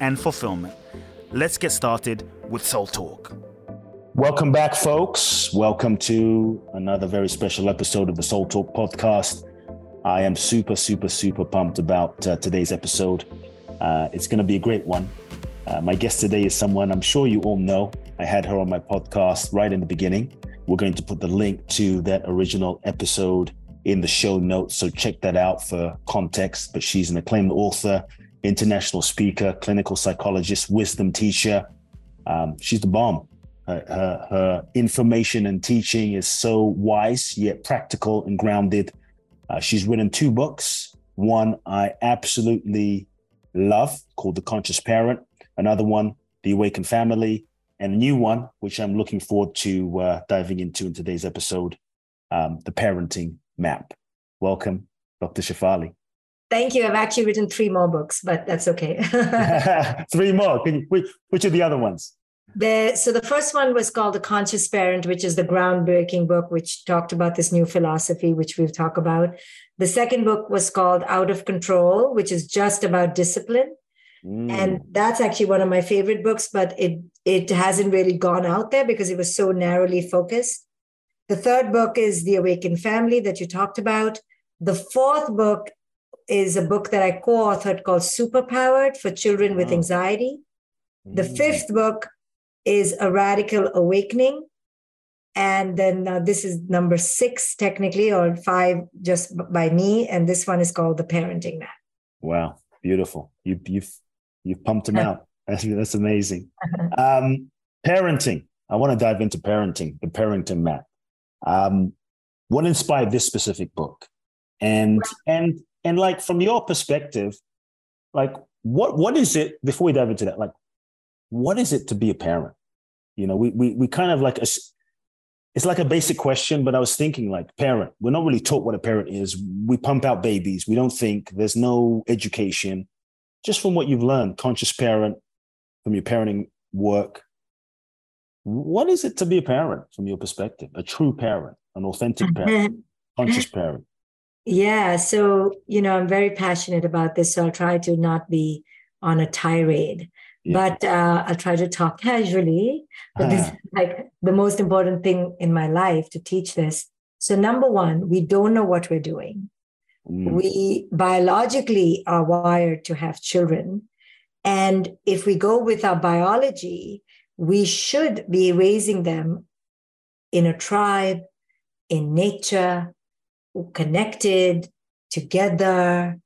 and fulfillment. Let's get started with Soul Talk. Welcome back, folks. Welcome to another very special episode of the Soul Talk podcast. I am super, super, super pumped about uh, today's episode. Uh, it's going to be a great one. Uh, my guest today is someone I'm sure you all know. I had her on my podcast right in the beginning. We're going to put the link to that original episode in the show notes. So check that out for context. But she's an acclaimed author, international speaker, clinical psychologist, wisdom teacher. Um, she's the bomb. Her, her, her, information and teaching is so wise yet practical and grounded. Uh, she's written two books. One I absolutely love called The Conscious Parent. Another one, The Awakened Family. And a new one, which I'm looking forward to uh, diving into in today's episode, um, The Parenting map. Welcome, Dr. Shefali. Thank you. I've actually written three more books, but that's okay. three more. You, which, which are the other ones? The, so the first one was called The Conscious Parent, which is the groundbreaking book, which talked about this new philosophy, which we've talked about. The second book was called Out of Control, which is just about discipline. Mm. And that's actually one of my favorite books, but it it hasn't really gone out there because it was so narrowly focused. The third book is The Awakened Family that you talked about. The fourth book is a book that I co authored called Superpowered for Children with Anxiety. The mm. fifth book is A Radical Awakening. And then uh, this is number six, technically, or five just by me. And this one is called The Parenting Map. Wow, beautiful. You, you've, you've pumped them out. That's, that's amazing. Um, parenting. I want to dive into parenting, the parenting map. Um, what inspired this specific book? And and and like from your perspective, like what what is it before we dive into that? Like, what is it to be a parent? You know, we we we kind of like a, it's like a basic question, but I was thinking like parent. We're not really taught what a parent is. We pump out babies. We don't think there's no education. Just from what you've learned, conscious parent, from your parenting work, what is it to be a parent from your perspective? A true parent, an authentic mm-hmm. parent, conscious parent? Yeah. So, you know, I'm very passionate about this. So I'll try to not be on a tirade, yeah. but uh, I'll try to talk casually. But this is like the most important thing in my life to teach this. So, number one, we don't know what we're doing. Mm. We biologically are wired to have children. And if we go with our biology, we should be raising them in a tribe, in nature, connected together,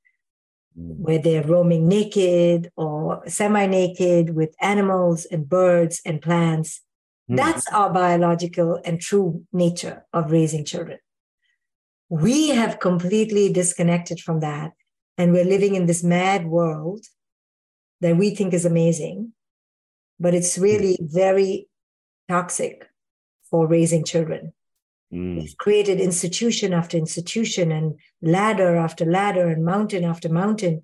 where they're roaming naked or semi naked with animals and birds and plants. Mm. That's our biological and true nature of raising children. We have completely disconnected from that. And we're living in this mad world that we think is amazing but it's really very toxic for raising children. Mm. We've created institution after institution and ladder after ladder and mountain after mountain.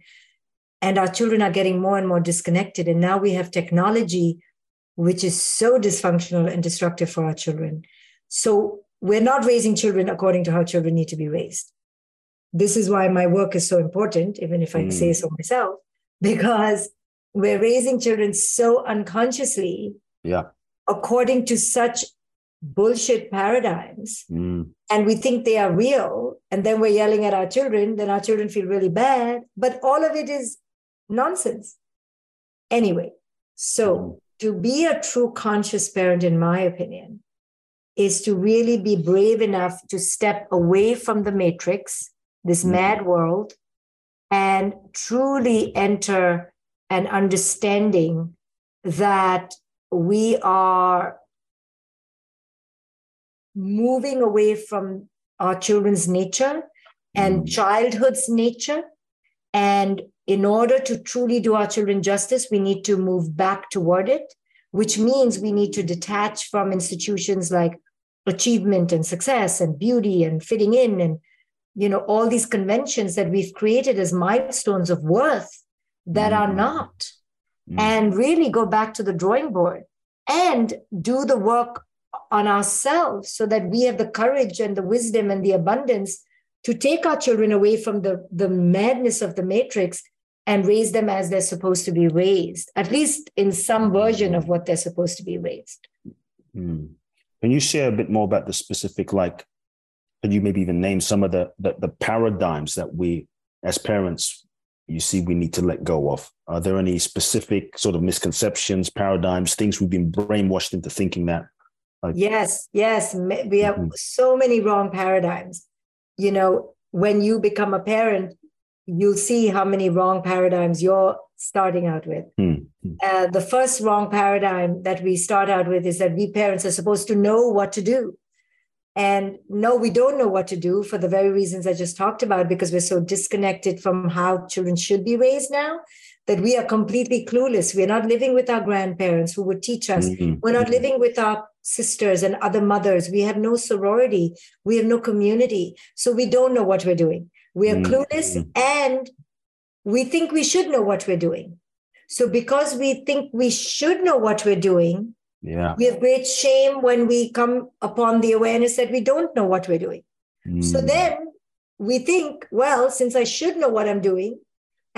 And our children are getting more and more disconnected. And now we have technology, which is so dysfunctional and destructive for our children. So we're not raising children according to how children need to be raised. This is why my work is so important, even if I mm. say so myself, because we're raising children so unconsciously yeah according to such bullshit paradigms mm. and we think they are real and then we're yelling at our children then our children feel really bad but all of it is nonsense anyway so mm. to be a true conscious parent in my opinion is to really be brave enough to step away from the matrix this mm. mad world and truly enter an understanding that we are moving away from our children's nature and Mm. childhood's nature. And in order to truly do our children justice, we need to move back toward it, which means we need to detach from institutions like achievement and success and beauty and fitting in and you know all these conventions that we've created as milestones of worth that are Mm. not Mm. and really go back to the drawing board and do the work on ourselves so that we have the courage and the wisdom and the abundance to take our children away from the, the madness of the matrix and raise them as they're supposed to be raised, at least in some version of what they're supposed to be raised. Mm. Can you share a bit more about the specific, like, could you maybe even name some of the, the the paradigms that we, as parents, you see we need to let go of? Are there any specific sort of misconceptions, paradigms, things we've been brainwashed into thinking that? Yes, yes. We have Mhm. so many wrong paradigms. You know, when you become a parent, you'll see how many wrong paradigms you're starting out with. Hmm. Uh, the first wrong paradigm that we start out with is that we parents are supposed to know what to do. And no, we don't know what to do for the very reasons I just talked about, because we're so disconnected from how children should be raised now that we are completely clueless. We're not living with our grandparents who would teach us. Mhm. We're not living with our sisters and other mothers. We have no sorority. We have no community. So we don't know what we're doing. We are Mm. clueless and we think we should know what we're doing. So because we think we should know what we're doing, Yeah. we have great shame when we come upon the awareness that we don't know what we're doing. So Mm. then we think, well, since I should know what I'm doing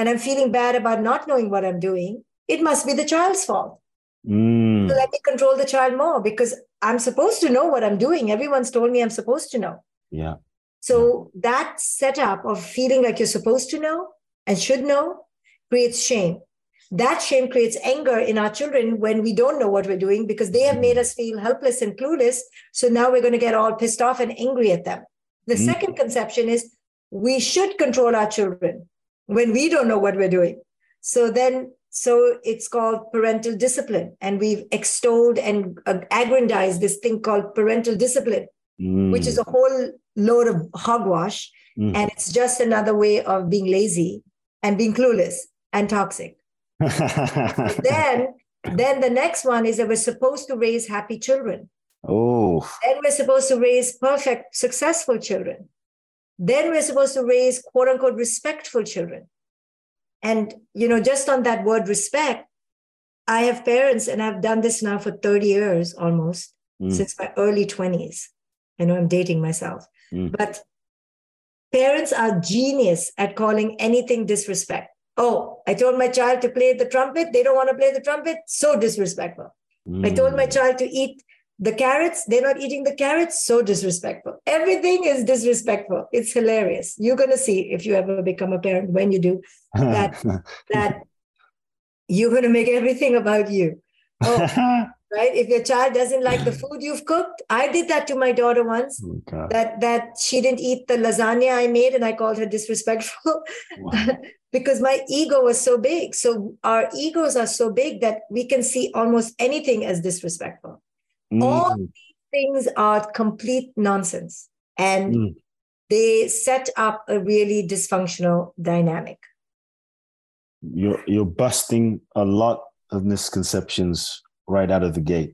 and I'm feeling bad about not knowing what I'm doing, it must be the child's fault. Mm. So let me control the child more because I'm supposed to know what I'm doing. Everyone's told me I'm supposed to know. Yeah. So that setup of feeling like you're supposed to know and should know creates shame. That shame creates anger in our children when we don't know what we're doing because they have made us feel helpless and clueless. So now we're going to get all pissed off and angry at them. The Mm. second conception is we should control our children when we don't know what we're doing. So then, so it's called parental discipline. And we've extolled and uh, aggrandized this thing called parental discipline which is a whole load of hogwash. Mm. And it's just another way of being lazy and being clueless and toxic. then, then the next one is that we're supposed to raise happy children. oh. Then we're supposed to raise perfect, successful children. Then we're supposed to raise quote unquote respectful children. And, you know, just on that word respect, I have parents, and I've done this now for 30 years almost, Mm. since my early 20s. I know I'm dating myself, Mm. but parents are genius at calling anything disrespect. Oh, I told my child to play the trumpet. They don't want to play the trumpet. So disrespectful. I told my Mm. child to eat the carrots. They're not eating the carrots. So disrespectful. Everything is disrespectful. It's hilarious. You're going to see if you ever become a parent when you do that- that you're going to make everything about you. Oh, right? If your child doesn't like the food you've cooked, I did that to my daughter once. Oh, That that she didn't eat the lasagna I made, and I called her disrespectful Wow. because my ego was so big. So our egos are so big that we can see almost anything as disrespectful. All these Things are complete nonsense, and Mm. they set up a really dysfunctional dynamic. You're you're busting a lot of misconceptions right out of the gate.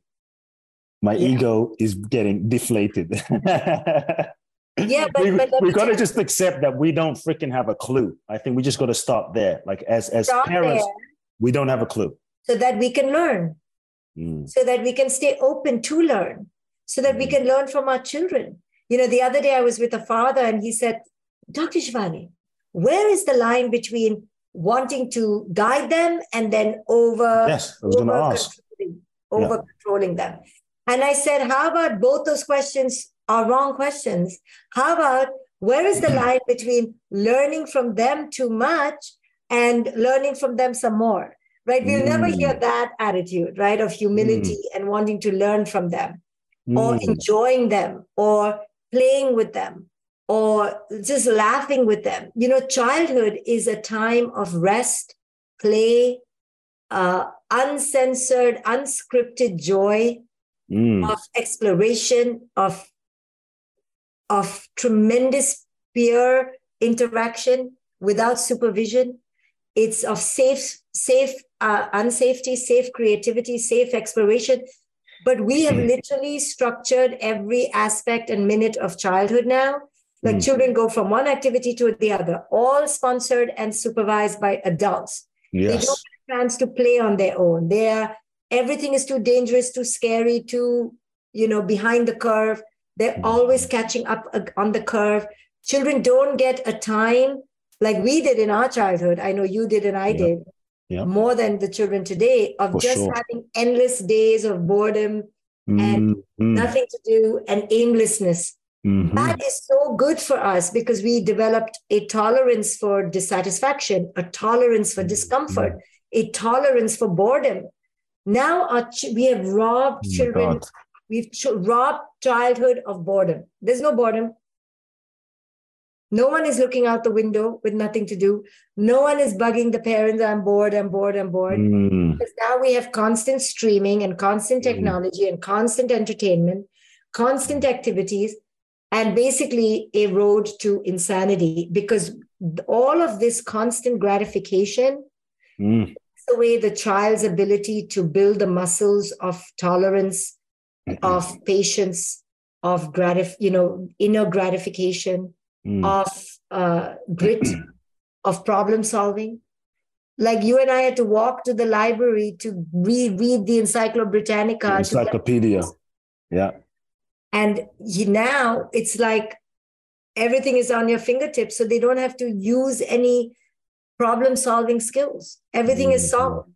My Yeah. ego is getting deflated. Yeah, but- we, but we got to tell- just accept that we don't freaking have a clue. I think we just got to stop there. Like as as Stop parents, there we don't have a clue. so that we can learn. Mm. so that we can stay open to learn, so that we Mhm. can learn from our children. You know, the other day I was with a father and he said, Dr. Shefali, where is the line between wanting to guide them and then over, Yes, I was going to over ask. controlling, over controlling them? And I said, how about both those questions are wrong questions? How about where is the line between learning from them too much and learning from them some more? Right? We'll never Mm. hear that attitude, right, of humility and wanting to learn from them or Mm. enjoying them or playing with them or just laughing with them. You know, childhood is a time of rest, play, uh, uncensored, unscripted joy Mm. of exploration, of, of tremendous peer interaction without supervision. It's of safe, safe, uh, unsafety, safe creativity, safe exploration. But we have Mm. literally structured every aspect and minute of childhood now. Like Mm. children go from one activity to the other, all sponsored and supervised by adults. They don't have a chance to play on their own. They're everything is too dangerous, too scary, too, you know, behind the curve. They're Mhm. always catching up on the curve. Children don't get a time like we did in our childhood. I know you did and I Yeah. did. Yeah. More than the children today of For just sure. having endless days of boredom, and Mm, mm, nothing to do, and aimlessness. mhm. That is so good for us because we developed a tolerance for dissatisfaction, a tolerance for discomfort, a tolerance for boredom. Now our ch- we have robbed Oh children, we've ch- robbed childhood of boredom. There's no boredom. No one is looking out the window with nothing to do. No one is bugging the parents. I'm bored, I'm bored, I'm bored. Mm, Because now we have constant streaming and constant Mm. technology and constant entertainment, constant activities, and basically a road to insanity because all of this constant gratification mm, takes away the child's ability to build the muscles of tolerance, of patience, of gratif- you know, inner gratification, mm. of uh, grit, of problem solving. Like you and I had to walk to the library to read, read the Encyclopedia Britannica. Encyclopedia. Yeah. and you, now it's like everything is on your fingertips, so they don't have to use any problem solving skills. Everything is Mhm. solved.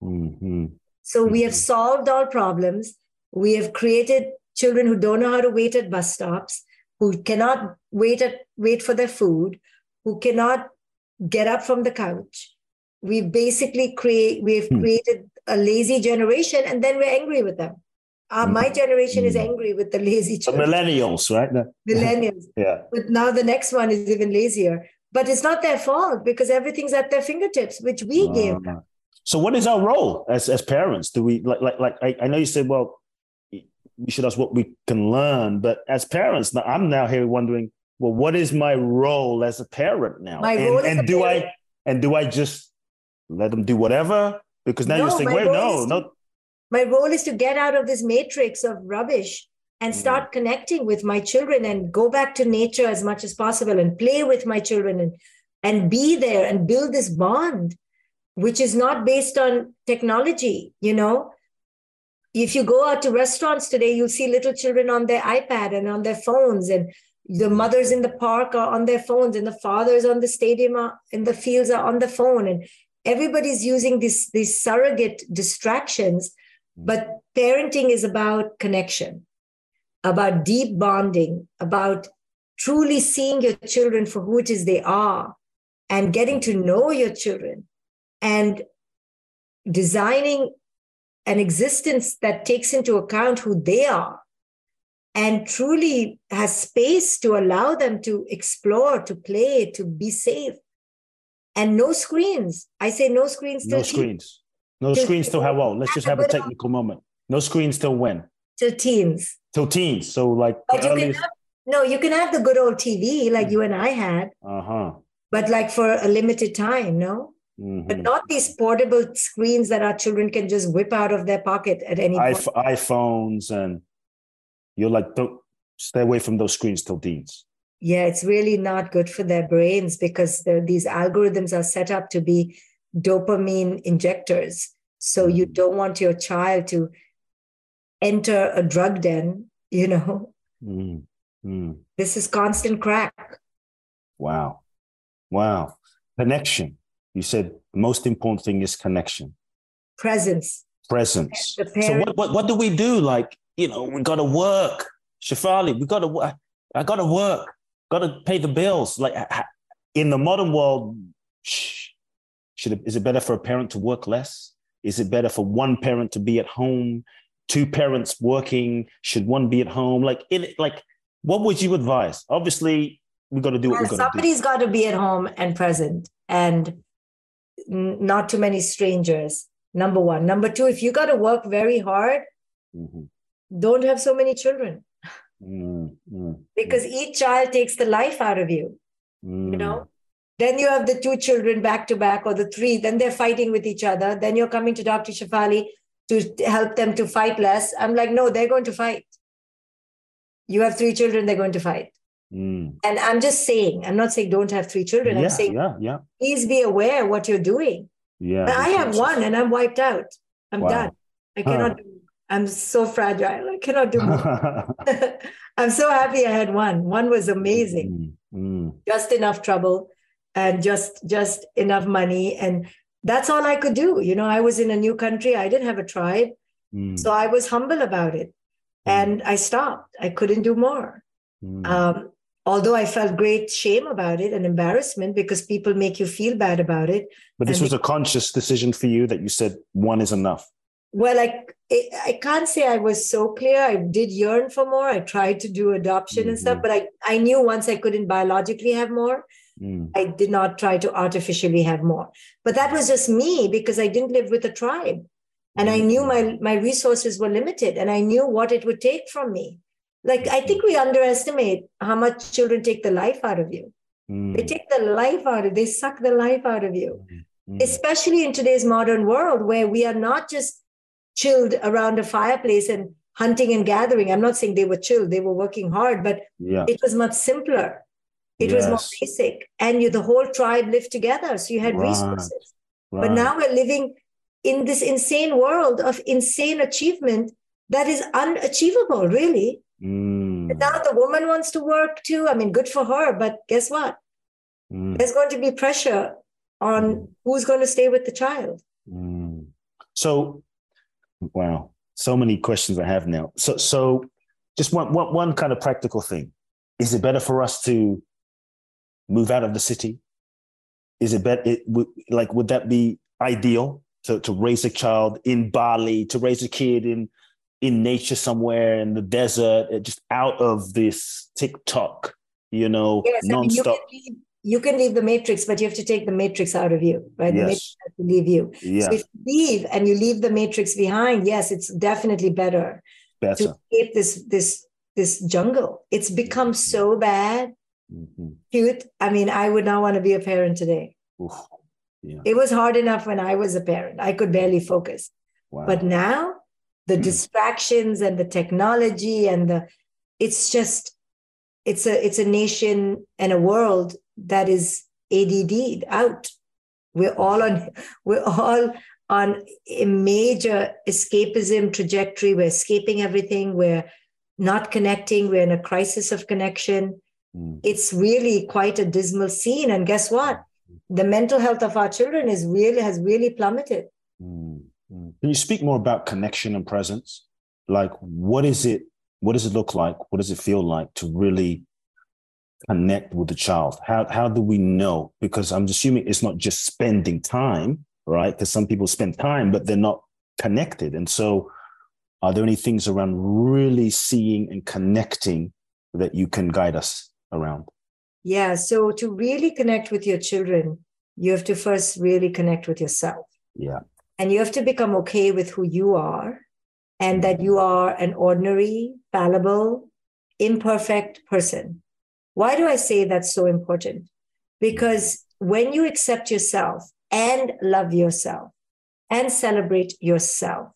hmm So we have Mhm. solved all problems. We have created children who don't know how to wait at bus stops, who cannot wait at wait for their food, who cannot get up from the couch. We basically create we've Hmm. created a lazy generation, and then we're angry with them. Uh, my generation is Hmm. angry with the lazy The children, millennials, right? Millennials. yeah. But now the next one is even lazier. But it's not their fault because everything's at their fingertips, which we gave them. Uh, so what is our role as as parents? Do we like like like I, I know you said, well, we should ask what we can learn, but as parents, now I'm now here wondering, well, what is my role as a parent now? My and role as and do parent- I and do I just let them do whatever? Because now No, you're saying, wait, no, to- no. My role is to get out of this matrix of rubbish and Mm. start connecting with my children and go back to nature as much as possible and play with my children and, and be there and build this bond, which is not based on technology, you know. If you go out to restaurants today, you'll see little children on their iPad and on their phones, and the mothers in the park are on their phones, and the fathers on the stadium are, in the fields are on the phone, and everybody's using this, these surrogate distractions. But parenting is about connection, about deep bonding, about truly seeing your children for who it is they are, and getting to know your children, and designing an existence that takes into account who they are and truly has space to allow them to explore, to play, to be safe. And no screens. I say no screens No screens. No Till- screens till how old? Let's just have a uh, technical moment. No screens till when? till teens. Till teens. So like But you can have, no, you can have the good old TV like you and I had, Uh-huh. but like for a limited time, no? Mhm. But not these portable screens that our children can just whip out of their pocket at any point. iPhones and you're like, don't stay away from those screens till teens. Yeah, it's really not good for their brains because these algorithms are set up to be dopamine injectors. So you Mhm. don't want your child to enter a drug den, you know. Mm. Mm. This is constant crack. Wow. Wow. Connection. You said the most important thing is connection, Presence. presence. So what, what what do we do? Like, you know, we gotta work. Shefali, we gotta work. I gotta work. Gotta pay the bills. Like in the modern world, shh, should it, is it better for a parent to work less? Is it better for one parent to be at home? Two parents working? Should one be at home? Like in like, what would you advise? Obviously, we got to do what we got to do. somebody's got to be at home and present and not too many strangers. Number one. Number two, if you got to work very hard, Mhm. don't have so many children Mm, mm, because each child takes the life out of you. mm. You know, then you have the two children back to back or the three, then they're fighting with each other. Then you're coming to Dr. Shefali to help them to fight less. I'm like, no, they're going to fight. You have three children, they're going to fight. Mm. And I'm just saying, I'm not saying don't have three children. Yeah, I'm saying yeah, yeah, please be aware what you're doing. yeah. But I have one and I'm wiped out. I'm Wow. done. I cannot do I'm so fragile. I cannot do more. I'm so happy I had one. One was amazing. Mm, mm. Just enough trouble and just just enough money. And that's all I could do. You know, I was in a new country. I didn't have a tribe. Mm, So I was humble about it. And I stopped. I couldn't do more. mm. Um, although I felt great shame about it and embarrassment because people make you feel bad about it. but this was a conscious decision for you that you said one is enough. Well, I, I can't say I was so clear. I did yearn for more. I tried to do adoption and stuff, Mhm. but I, I knew once I couldn't biologically have more, Mm, I did not try to artificially have more. But that was just me because I didn't live with a tribe. And I knew my, my resources were limited and I knew what it would take from me. Like, I think we underestimate how much children take the life out of you. mm, They take the life out of, they suck the life out of you. mm. especially in today's modern world where we are not just chilled around a fireplace and hunting and gathering. I'm not saying they were chilled, they were working hard, but yeah. it was much simpler. It was more basic. And you the whole tribe lived together. So you had Right. resources. But now we're living in this insane world of insane achievement that is unachievable, really. Mm, Now the woman wants to work too. I mean, good for her, but guess what? mm, There's going to be pressure on who's going to stay with the child. mm. So, wow, so many questions I have now. So, so just one, one, one kind of practical thing. Is it better for us to move out of the city? Is it better? It, like, would that be ideal to, to raise a child in Bali, to raise a kid in in nature somewhere in the desert, uh, just out of this TikTok, you know, Yes, I mean, you can, leave, you can leave the matrix, but you have to take the matrix out of you, right? The Yes. matrix has to leave you. Yeah, So if you leave and you leave the matrix behind, yes, it's definitely better to better. escape this this this jungle. It's become so bad, Mhm. Kute. I mean, I would not want to be a parent today. Oof. Yeah. It was hard enough when I was a parent. I could barely focus. Wow. But now the Hmm. distractions and the technology and the it's just it's a it's a nation and a world that is ADD'd out. We're all on we're all on a major escapism trajectory. We're escaping everything. We're not connecting. We're in a crisis of connection. Mm. It's really quite a dismal scene. And guess what? The mental health of our children is really has really plummeted. Mm, mm. Can you speak more about connection and presence? Like, what is it? What does it look like? What does it feel like to really connect with the child? How how do we know? Because I'm assuming it's not just spending time, right? Because some people spend time, but they're not connected. And so, are there any things around really seeing and connecting that you can guide us around? Yeah. So to really connect with your children, you have to first really connect with yourself. Yeah. And you have to become okay with who you are and that you are an ordinary, fallible, imperfect person. Why do I say that's so important? Because when you accept yourself and love yourself and celebrate yourself,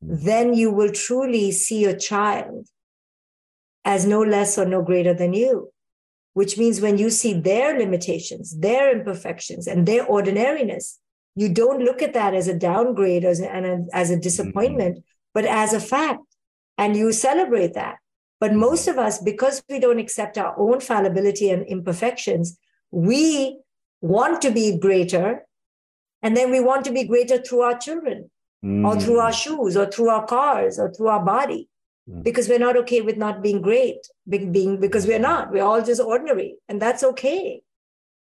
then you will truly see your child as no less or no greater than you which means when you see their limitations, their imperfections, and their ordinariness, you don't look at that as a downgrade as and as a disappointment, mm-hmm. but as a fact, and you celebrate that. But mm-hmm. most of us, because we don't accept our own fallibility and imperfections, we want to be greater, and then we want to be greater through our children, or mm. through our shoes, or through our cars, or through our body. Mm. because we're not okay with not being great being, being because we're not. We're all just ordinary and that's okay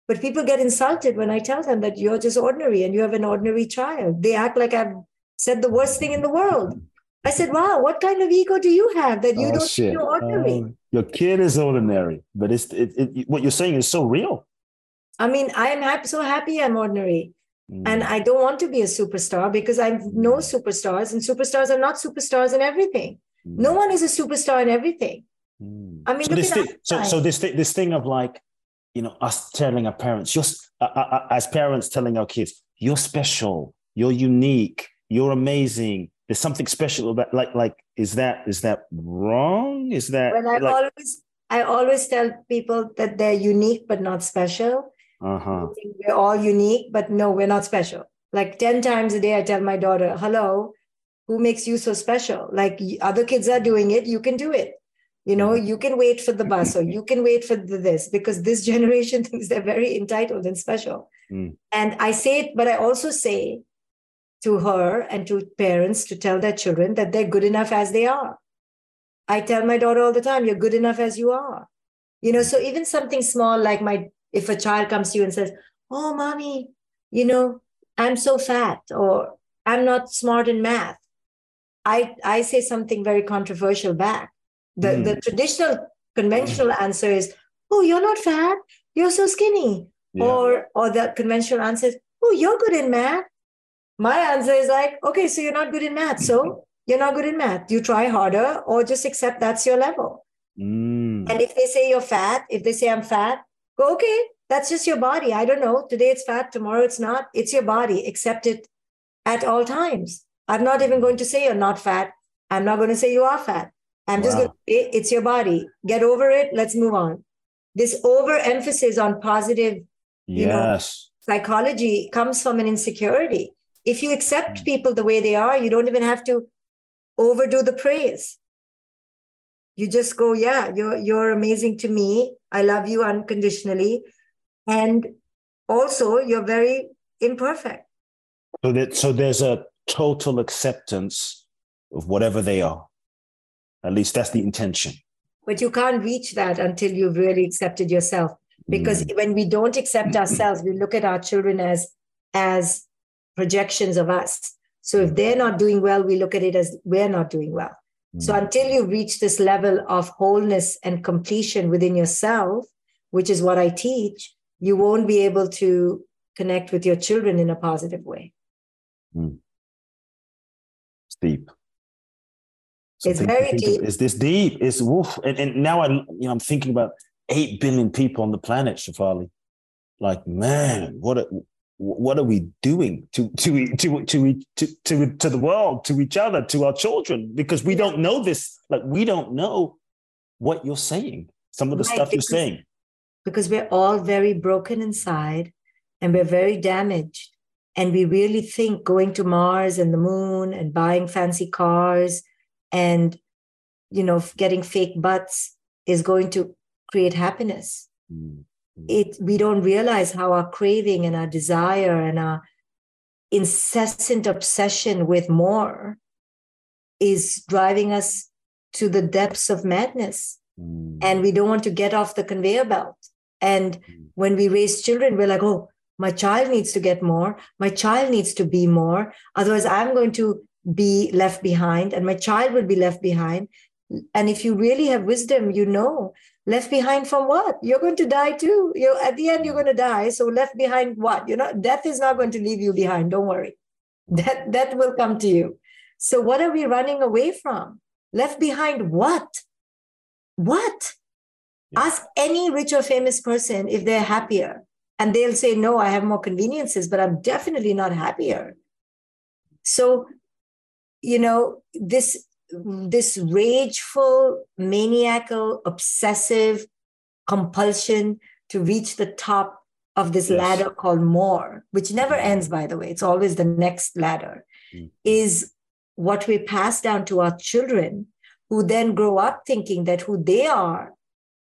but people get insulted when i tell them that you're just ordinary and you have an ordinary child they act like i've said the worst thing in the world i said wow what kind of ego do you have that you Oh, don't shit. you're ordinary Oh, your kid is ordinary, but it's it, it, what you're saying is so real. i mean i am happy, so happy i'm ordinary And I don't want to be a superstar because I know Mm. superstars, and superstars are not superstars in everything. No one is a superstar in everything. Mm. I mean, so this thing, so, so this this thing of like, you know, us telling our parents, you're uh, as parents telling our kids, you're special, you're unique, you're amazing. There's something special about like like is that is that wrong? Is that Well, I like always, I always tell people that they're unique but not special. uh huh We're all unique, but no, we're not special. Like 10 times a day, I tell my daughter, hello, who makes you so special? Like other kids are doing it, you can do it. You know, you can wait for the bus or you can wait for the this because this generation thinks they're very entitled and special. Mm. And I say it, but I also say to her and to parents to tell their children that they're good enough as they are. I tell my daughter all the time, you're good enough as you are. You know, so even something small like my, if a child comes to you and says, Oh, mommy, you know, I'm so fat or I'm not smart in math. I, I say something very controversial back. The, Mm. the traditional, conventional answer is, Oh, you're not fat. You're so skinny. yeah. Or, or the conventional answer is, Oh, you're good in math. My answer is like, okay, so you're not good in math. So you're not good in math. You try harder or just accept that's your level. Mm. And if they say you're fat, if they say I'm fat, go, okay, that's just your body. I don't know. Today it's fat, tomorrow it's not. It's your body. Accept it at all times. I'm not even going to say you're not fat. I'm not going to say you are fat. I'm just Wow. going to say it's your body. Get over it. Let's move on. This overemphasis on positive you know, yes. psychology comes from an insecurity. If you accept hmm. people the way they are, you don't even have to overdo the praise. You just go, yeah, you're you're amazing to me. I love you unconditionally. And also you're very imperfect. So that so there's a total acceptance of whatever they are. At least that's the intention. But you can't reach that until you've really accepted yourself. Because Mm. when we don't accept ourselves, we look at our children as as projections of us. So if they're not doing well, we look at it as we're not doing well. So Mm. until you reach this level of wholeness and completion within yourself, which is what I teach, you won't be able to connect with your children in a positive way. It's deep. It's very think deep. It's this deep. It's woof. And, and now I, you know, I'm thinking about eight billion people on the planet, Shefali. Like, man, what are, what are we doing to to to to to to to the world, to each other, to our children? Because we Yeah. don't know this. Like, we don't know what you're saying. Some of the Right, stuff you're saying. Because we're all very broken inside and we're very damaged. And we really think going to Mars and the moon and buying fancy cars and you know getting fake butts is going to create happiness. Mm. it we don't realize how our craving and our desire and our incessant obsession with more is driving us to the depths of madness Mm. and we don't want to get off the conveyor belt and when we raise children we're like oh my child needs to get more my child needs to be more otherwise i'm going to be left behind and my child will be left behind. And if you really have wisdom you know left behind from what? You're going to die too. You at the end you're going to die. So left behind what? You know death is not going to leave you behind. Don't worry. That that will come to you. So what are we running away from? Left behind what? What? Yeah. ask any rich or famous person if they're happier and they'll say no i have more conveniences but i'm definitely not happier. So you know this this rageful maniacal obsessive compulsion to reach the top of this Yes. ladder called more which never ends by the way it's always the next ladder Mm. is what we pass down to our children who then grow up thinking that who they are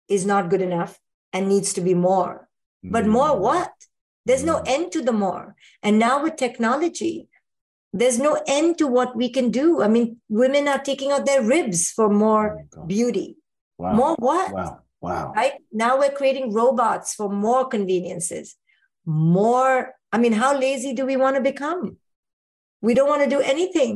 is not good enough and needs to be more but more Mm. what there's no Mm. end to the more and now with technology there's no end to what we can do i mean women are taking out their ribs for Oh more God. beauty Wow. more what Wow. Wow. right now we're creating robots for more conveniences more i mean how lazy do we want to become we don't want to do anything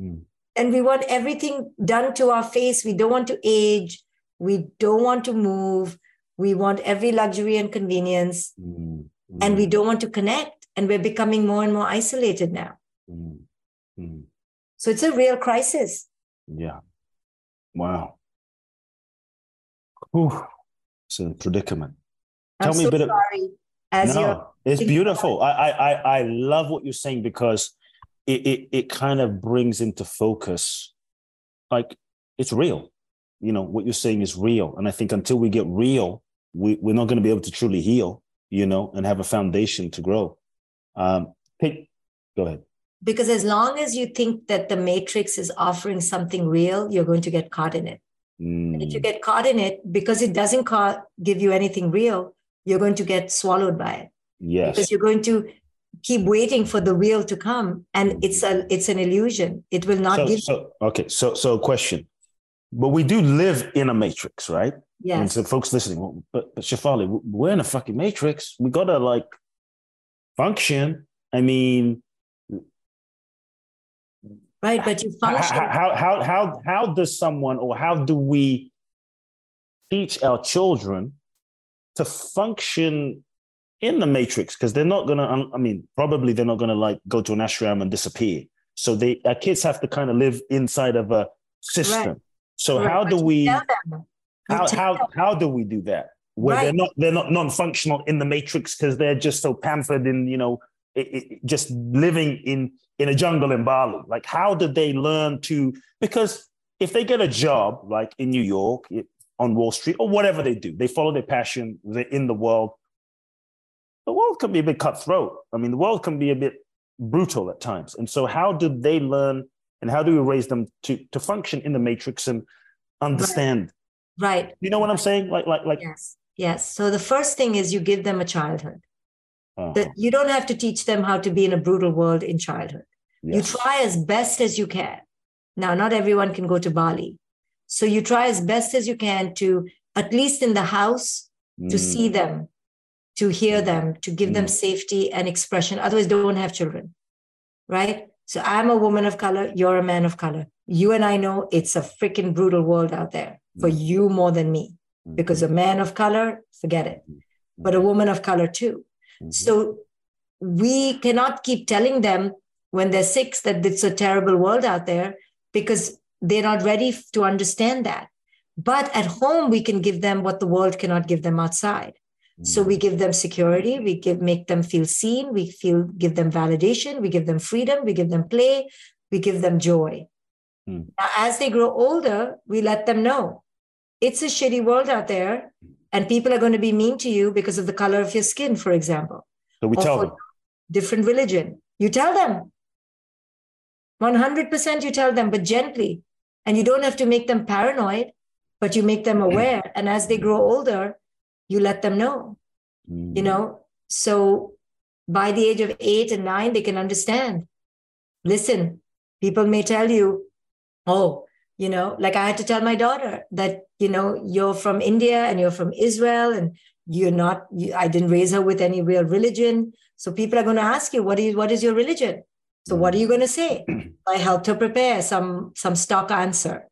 Mm. and we want everything done to our face we don't want to age we don't want to move we want every luxury and convenience Mm. and we Mm. don't want to connect and we're becoming more and more isolated now. Mm. Mm. So it's a real crisis. Yeah. Wow. Whew. It's a predicament. Tell I'm me so a bit sorry. Of, as no, it's beautiful. I, I I love what you're saying because it, it it kind of brings into focus like it's real. You know, what you're saying is real. And I think until we get real, we, we're not going to be able to truly heal, you know, and have a foundation to grow. Um, hey, go ahead. Because as long as you think that the matrix is offering something real, you're going to get caught in it. Mm. And if you mm. get caught in it, because it doesn't ca- give you anything real, you're going to get swallowed by it. Yes. Because you're going to keep waiting for the real to come, and mm. it's a it's an illusion. It will not so, give. So okay, so so question, but we do live in a matrix, right? yeah And so folks listening, but but Shefali, we're in a fucking matrix. We gotta like function. I mean, right? But you function. How, how how how does someone or how do we teach our children to function in the matrix? Because they're not gonna. I mean, probably they're not gonna like go to an ashram and disappear. So they our kids have to kind of live inside of a system. Right. So right. how do we? How how how do we do that? Where right. they're not they're not non-functional in the matrix because they're just so pampered in you know it, it, just living in in a jungle in Bali. Like how did they learn to? Because if they get a job like in New York on Wall Street or whatever they do, they follow their passion. They're in the world. The world can be a bit cutthroat. I mean, the world can be a bit brutal at times. And so, how do they learn, and how do we raise them to to function in the matrix and understand Right. You know what I'm saying? Like, like, like. Yes. Yes. So the first thing is you give them a childhood. Uh-huh. That you don't have to teach them how to be in a brutal world in childhood. You try as best as you can. Now, not everyone can go to Bali. So you try as best as you can to, at least in the house, mm. to see them, to hear mm. them, to give mm. them safety and expression. Otherwise, don't have children. Right? So I'm a woman of color, you're a man of color. You and I know it's a freaking brutal world out there for mm-hmm. you more than me mm-hmm. because a man of color forget it mm-hmm. but a woman of color too so we cannot keep telling them when they're six that it's a terrible world out there because they're not ready to understand that. But at home we can give them what the world cannot give them outside. So we give them security. We give make them feel seen. We feel give them validation. We give them freedom. We give them play. We give them joy. Mm. now as they grow older we let them know. It's a shitty world out there and people are going to be mean to you because of the color of your skin for example so we tell them. different religion. You tell them 100% you tell them but gently. And you don't have to make them paranoid but you make them mm. aware. And as they grow older you let them know mm. you know? So by the age of 8 and 9 they can understand. Listen people may tell you oh you know like i had to tell my daughter that you know you're from india and you're from israel and you're not you, i didn't raise her with any real religion. So people are going to ask you what is what is your religion so what are you going to say? I helped her prepare some some stock answer.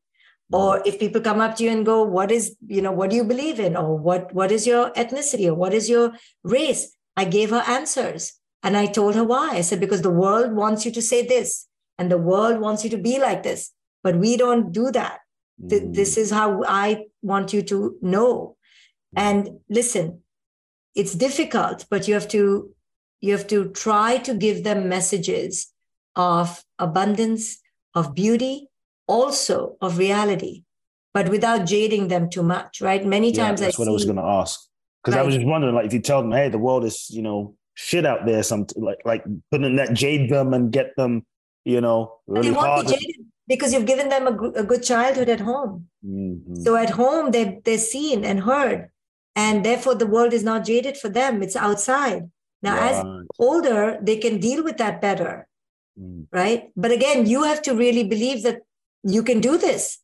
Or if people come up to you and go what is you know what do you believe in? Or what what is your ethnicity? Or what is your race? I gave her answers and i told her why. I said because the world wants you to say this and the world wants you to be like this but we don't do that. Mm. this is how i want you to know. And listen it's difficult but you have to you have to try to give them messages of abundance of beauty also of reality but without jading them too much right many times that's I what see, i was going to ask because right. i was just wondering like if you tell them hey the world is you know shit out there some like like putting that jade them and get them you know really hard because you've given them a, a good childhood at home. Mm-hmm. So at home, they're, they're seen and heard. And therefore, the world is not jaded for them, it's outside. Now, right. as older, they can deal with that better. Mm. Right. But again, you have to really believe that you can do this.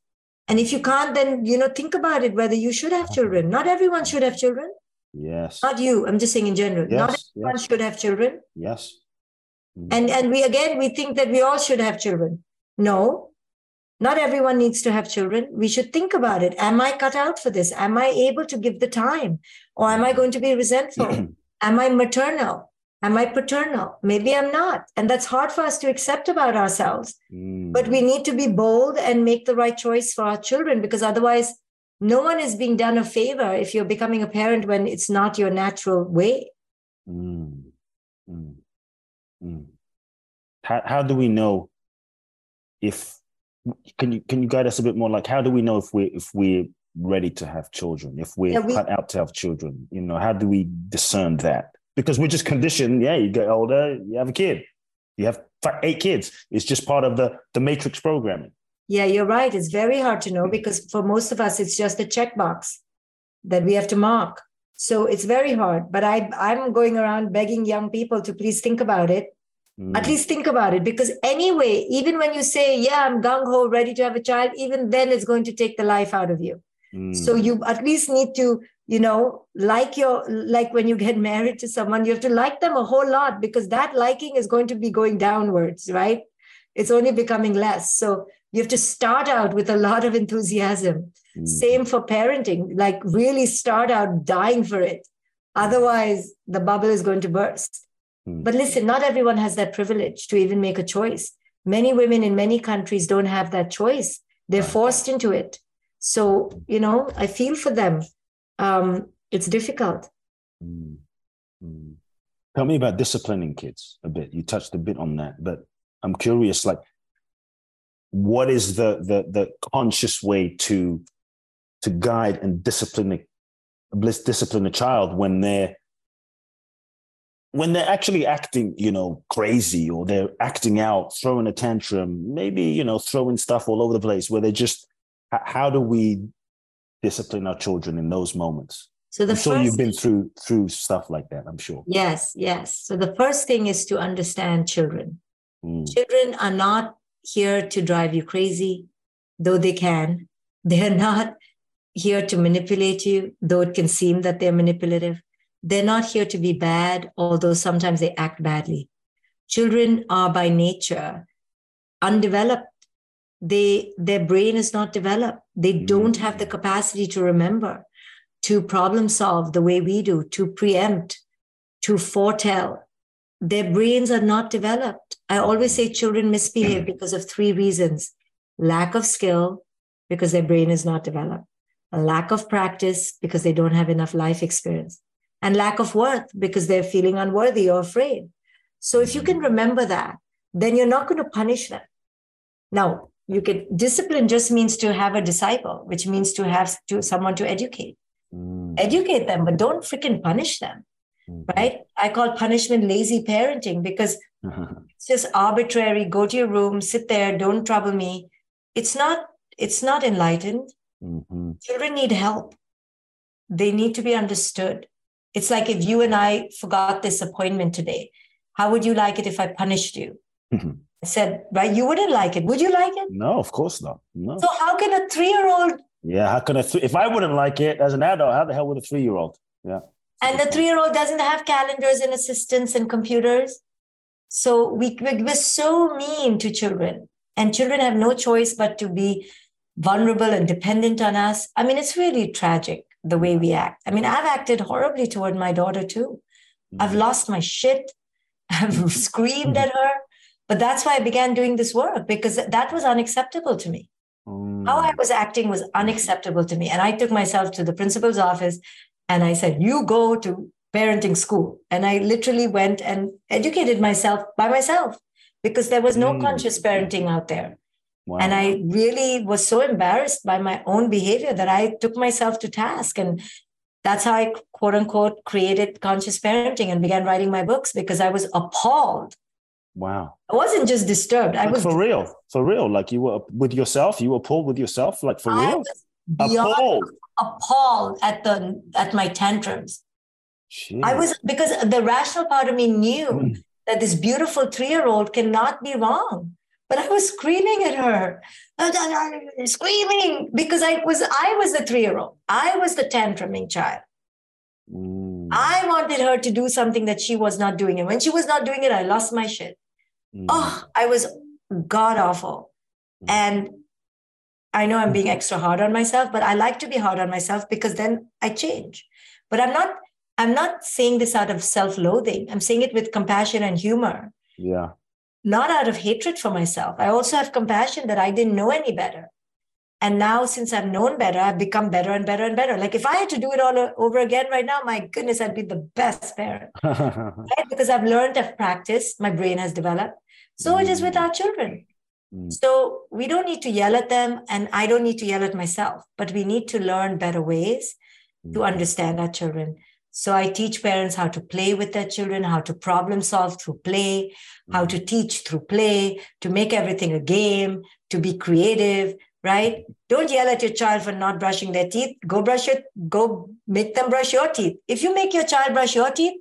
And if you can't, then, you know, think about it whether you should have children. Not everyone should have children. Yes. Not you. I'm just saying in general. Yes, Not everyone yes. should have children. Yes. Mm. And and we again we think that we all should have children. No, not everyone needs to have children. We should think about it. Am I cut out for this? Am I able to give the time? Or am I going to be resentful? am I maternal? Am I paternal? Maybe I'm not. And that's hard for us to accept about ourselves. Mm. But we need to be bold and make the right choice for our children because otherwise, no one is being done a favor if you're becoming a parent when it's not your natural way. Mm. Mm. mm. How, how do we know if can you can you guide us a bit more like how do we know if we if we're ready to have children if we're yeah, we, cut out to have children you know how do we discern that because we're just conditioned yeah you get older you have a kid you have eight kids it's just part of the the matrix programming yeah you're right it's very hard to know because for most of us it's just a checkbox that we have to mark so it's very hard but i i'm going around begging young people to please think about it Mm. At least think about it because anyway, even when you say, Yeah, I'm gung ho, ready to have a child, even then it's going to take the life out of you. Mm. So you at least need to, you know, like your, like when you get married to someone, you have to like them a whole lot because that liking is going to be going downwards, right? It's only becoming less. So you have to start out with a lot of enthusiasm. Mm. Same for parenting, like really start out dying for it. Otherwise, the bubble is going to burst. Hmm. But listen, not everyone has that privilege to even make a choice. Many women in many countries don't have that choice. They're forced into it. So, you know, I feel for them. Um, it's difficult. Mm. Mm. Tell me about disciplining kids a bit. You touched a bit on that, but I'm curious, like, what is the the the conscious way to to guide and discipline a discipline a child when they're when they're actually acting, you know, crazy or they're acting out, throwing a tantrum, maybe, you know, throwing stuff all over the place where they just, how do we discipline our children in those moments? So the I'm sure you've been through through stuff like that, I'm sure. Yes, yes. So the first thing is to understand children. Mm. Children are not here to drive you crazy, though they can. They're not here to manipulate you, though it can seem that they're manipulative. They're not here to be bad, although sometimes they act badly. Children are by nature undeveloped. They, their brain is not developed. They mm-hmm. don't have the capacity to remember, to problem solve the way we do, to preempt, to foretell. Their brains are not developed. I always say children misbehave because of three reasons lack of skill, because their brain is not developed, a lack of practice, because they don't have enough life experience, and lack of worth because they're feeling unworthy or afraid. So if you can remember that, then you're not going to punish them. Now, you can discipline just means to have a disciple, which means to have to someone to educate. Mm. Educate them, but don't freaking punish them. Mm-hmm. Right? I call punishment lazy parenting because it's just arbitrary. Go to your room, sit there, don't trouble me. It's not, it's not enlightened. Mm-hmm. Children need help. They need to be understood. It's like if you and I forgot this appointment today, how would you like it if I punished you? Mm-hmm. Said, right, you wouldn't like it. Would you like it? No, of course not. No. So how can a three-year-old? Yeah, how can a th- if I wouldn't like it as an adult, how the hell would a three-year-old? Yeah. And the three-year-old doesn't have calendars and assistants and computers. So we, we're so mean to children, and children have no choice but to be vulnerable and dependent on us. I mean, it's really tragic the way we act. I mean, I've acted horribly toward my daughter too. Mm-hmm. I've lost my shit. I've screamed at her. But that's why I began doing this work because that was unacceptable to me. Mm. How I was acting was unacceptable to me. And I took myself to the principal's office and I said, You go to parenting school. And I literally went and educated myself by myself because there was no mm. conscious parenting out there. Wow. And I really was so embarrassed by my own behavior that I took myself to task. And that's how I, quote unquote, created conscious parenting and began writing my books because I was appalled. Wow. I wasn't just disturbed. I was for real. For real. Like you were with yourself, you were appalled with yourself, like for real. appalled. appalled at the at my tantrums. Jeez. I was because the rational part of me knew mm. that this beautiful three-year-old cannot be wrong but I was screaming at her, screaming because I was I was the three year old. I was the tantruming child. Mm. I wanted her to do something that she was not doing, and when she was not doing it, I lost my shit. Mm. Oh, I was god awful, mm. and I know I'm being extra hard on myself, but I like to be hard on myself because then I change. But I'm not I'm not saying this out of self loathing. I'm saying it with compassion and humor. Yeah. Not out of hatred for myself. I also have compassion that I didn't know any better. And now, since I've known better, I've become better and better and better. Like if I had to do it all over again right now, my goodness, I'd be the best parent. right? Because I've learned, I've practiced, my brain has developed. So mm. it is with mm. our children. Mm. So we don't need to yell at them, and I don't need to yell at myself, but we need to learn better ways mm. to understand our children. So I teach parents how to play with their children, how to problem solve through play, how mm. to teach through play, to make everything a game, to be creative, right? Don't yell at your child for not brushing their teeth. Go brush it, go make them brush your teeth. If you make your child brush your teeth,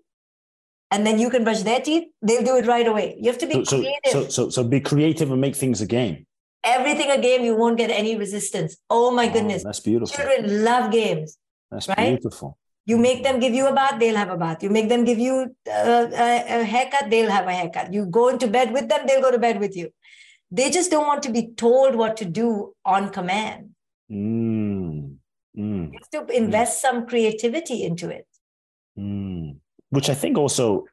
and then you can brush their teeth, they'll do it right away. You have to be so, creative. So, so, so be creative and make things a game. Everything a game, you won't get any resistance. Oh my oh, goodness. That's beautiful. Children love games. That's right? beautiful. You make them give you a bath, they'll have a bath. You make them give you uh, a, a haircut, they'll have a haircut. You go into bed with them, they'll go to bed with you. They just don't want to be told what to do on command. Mm. Mm. You have to invest mm. some creativity into it. Mm which I think also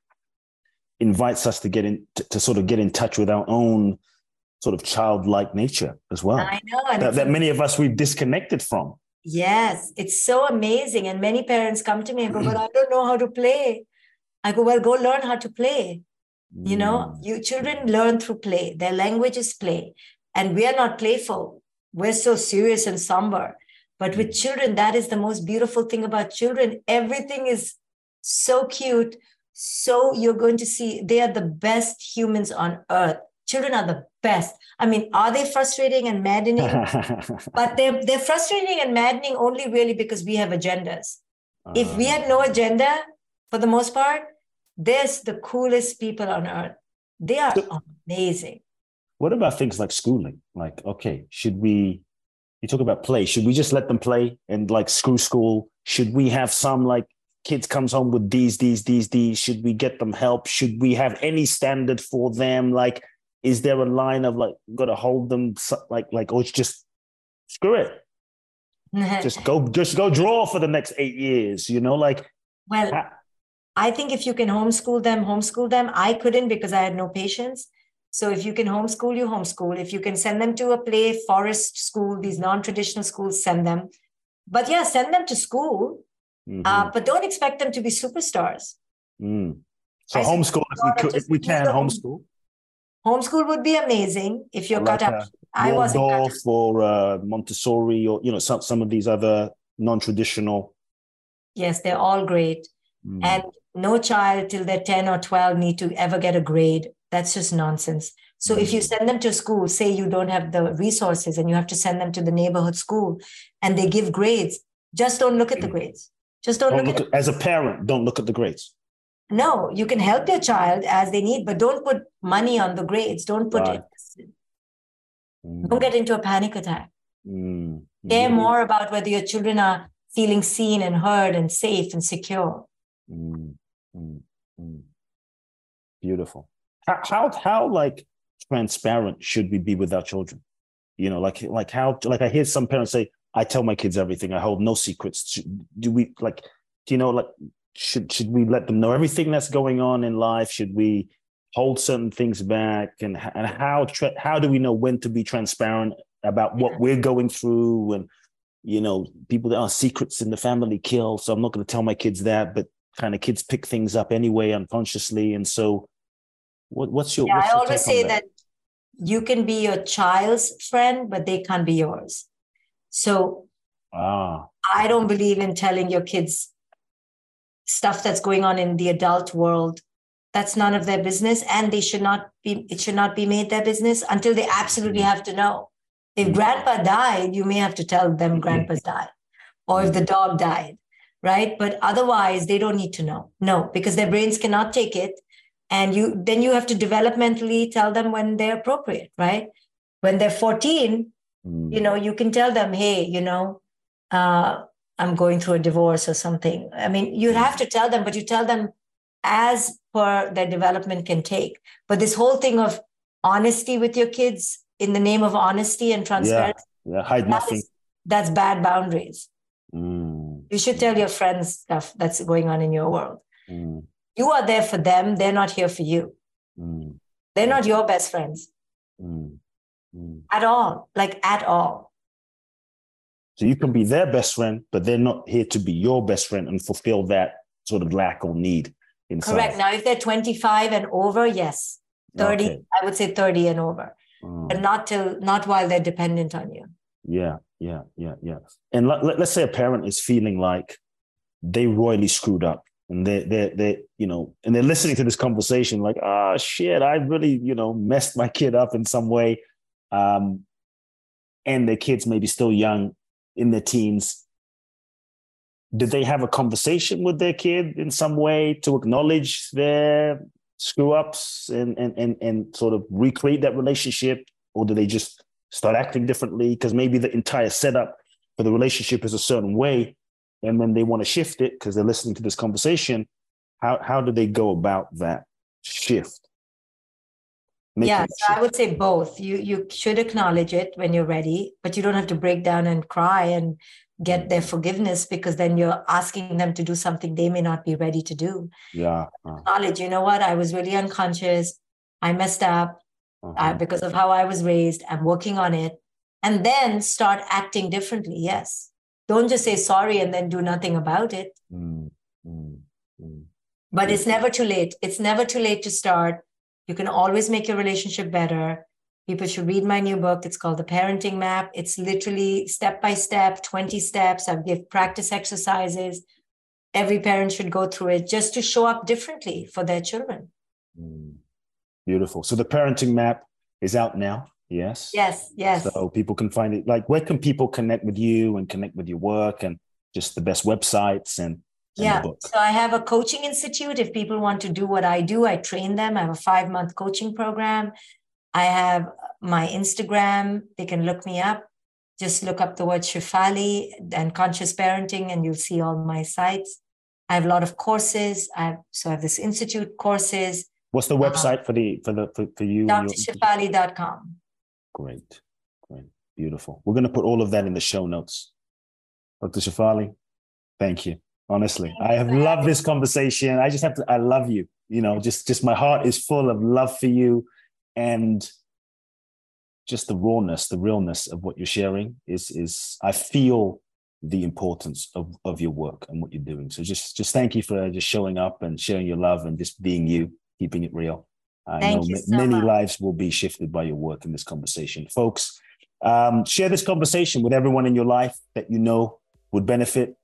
invites us to get in to, to, sort of get in touch with our own sort of childlike nature as well. I know that, that many of us we've disconnected from. Yes, it's so amazing. And many parents come to me and go, But I don't know how to play. I go, Well, go learn how to play. Mm. You know, mm. you children learn through play. Their language is play. And we are not playful. We're so serious and somber. But with mm. children, that is the most beautiful thing about children. Everything is so cute. So you're going to see they are the best humans on earth. Children are the best. I mean, are they frustrating and maddening? but they're they're frustrating and maddening only really because we have agendas. Uh, if we had no ah. agenda, for the most part, they're the coolest people on earth. They are amazing. What about things like schooling? Like, okay, should we you talk about play should we just let them play and like screw school should we have some like kids comes home with these, these, these, these. Should we get them help? Should we have any standard for them? Like, is there a line of like, got to hold them like, like, or it's just screw it. just go, just go draw for the next eight years. You know, like. Well, I think if you can homeschool them, homeschool them. I couldn't because I had no patience. So if you can homeschool, you homeschool. If you can send them to a play forest school, these non-traditional schools, send them. But yeah, send them to school Mm-hmm. Uh, but don't expect them to be superstars. Mm. So I homeschool, if we, could, if we can, homeschool. Homeschool would be amazing if you're like cut up. I wasn't cut or uh, Montessori or you know some some of these other non-traditional. Yes, they're all great, mm. and no child till they're ten or twelve need to ever get a grade. That's just nonsense. So if you mm. send them to school, say you don't have the resources and you have to send them to the neighborhood school, and they give grades, just don't look at the grades. Just don't, don't look, look at, as a parent, don't look at the grades. No, you can help your child as they need, but don't put money on the grades. Don't put right. it. Mm. Don't get into a panic attack. Mm. Care mm. more about whether your children are feeling seen and heard and safe and secure. Mm. mm, mm. Beautiful. How, how how like transparent should we be with our children? You know, like like how like I hear some parents say, I tell my kids everything. I hold no secrets. Do we like? Do you know like? Should should we let them know everything that's going on in life? Should we hold certain things back? And and how tra- how do we know when to be transparent about what we're going through? And you know, people that are secrets in the family kill. So I'm not going to tell my kids that, but kind of kids pick things up anyway unconsciously. And so, what, what's your? Yeah, what's I always say that? that you can be your child's friend, but they can't be yours. So ah. I don't believe in telling your kids stuff that's going on in the adult world. That's none of their business, and they should not be. It should not be made their business until they absolutely mm-hmm. have to know. If mm-hmm. grandpa died, you may have to tell them mm-hmm. grandpa's died, or if the dog died, right? But otherwise, they don't need to know. No, because their brains cannot take it, and you then you have to developmentally tell them when they're appropriate, right? When they're 14, Mm. You know, you can tell them, hey, you know, uh, I'm going through a divorce or something. I mean, you mm. have to tell them, but you tell them as per their development can take. But this whole thing of honesty with your kids in the name of honesty and transparency. Yeah, yeah. hide nothing. Is, that's bad boundaries. Mm. You should tell your friends stuff that's going on in your world. Mm. You are there for them. They're not here for you. Mm. They're not your best friends mm. mm. at all, like at all. So you can be their best friend, but they're not here to be your best friend and fulfill that sort of lack or need inside. Correct. Now, if they're 25 and over, yes. 30, okay. I would say 30 and over, mm. but not till, not while they're dependent on you. Yeah, yeah, yeah, yeah. And let, let, let's say a parent is feeling like they royally screwed up and they they they you know and they're listening to this conversation like ah oh, shit i really you know messed my kid up in some way. Um and their kids maybe still young in their teens. Did they have a conversation with their kid in some way to acknowledge their screw ups and and and, and sort of recreate that relationship? Or do they just start acting differently because maybe the entire setup for the relationship is a certain way and then they want to shift it because they're listening to this conversation. How how do they go about that shift? Yeah so i would say both. You you should acknowledge it when you're ready but you don't have to break down and cry and get their forgiveness because then you're asking them to do something they may not be ready to do. Yeah uh. acknowledge you know what? I was really unconscious. I messed up uh-huh. uh, because of how i was raised i'm working on it and then start acting differently yes don't just say sorry and then do nothing about it. Mm, mm, mm. But it's never too late. It's never too late to start. You can always make your relationship better. People should read my new book. It's called The Parenting Map. It's literally step by step, 20 steps. I give practice exercises. Every parent should go through it just to show up differently for their children. Mm. Beautiful. So the parenting map is out now. Yes. Yes. Yes. So people can find it. Like, where can people connect with you and connect with your work and just the best websites and, and yeah. So I have a coaching institute. If people want to do what I do, I train them. I have a five month coaching program. I have my Instagram. They can look me up. Just look up the word Shefali and conscious parenting, and you'll see all my sites. I have a lot of courses. I have, so I have this institute courses. What's the website uh, for the for the for, for you? drshefali.com. Great. Great. Beautiful. We're going to put all of that in the show notes. Dr. Shefali, thank you. Honestly, I have loved this conversation. I just have to, I love you. You know, just, just my heart is full of love for you and just the rawness, the realness of what you're sharing is, is, I feel the importance of, of your work and what you're doing. So just, just thank you for just showing up and sharing your love and just being you, keeping it real. I Thank know so many much. lives will be shifted by your work in this conversation. Folks, um, share this conversation with everyone in your life that you know would benefit,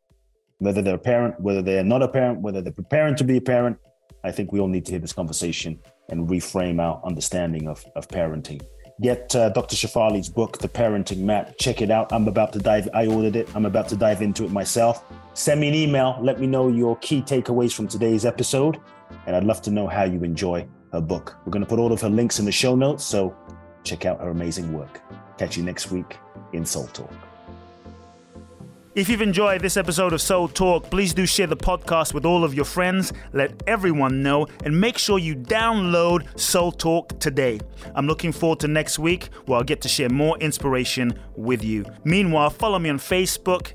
whether they're a parent, whether they're not a parent, whether they're preparing to be a parent. I think we all need to hear this conversation and reframe our understanding of, of parenting. Get uh, Dr. Shefali's book, The Parenting Map. Check it out. I'm about to dive, I ordered it. I'm about to dive into it myself. Send me an email. Let me know your key takeaways from today's episode. And I'd love to know how you enjoy her book. We're going to put all of her links in the show notes, so check out her amazing work. Catch you next week in Soul Talk. If you've enjoyed this episode of Soul Talk, please do share the podcast with all of your friends, let everyone know, and make sure you download Soul Talk today. I'm looking forward to next week where I'll get to share more inspiration with you. Meanwhile, follow me on Facebook,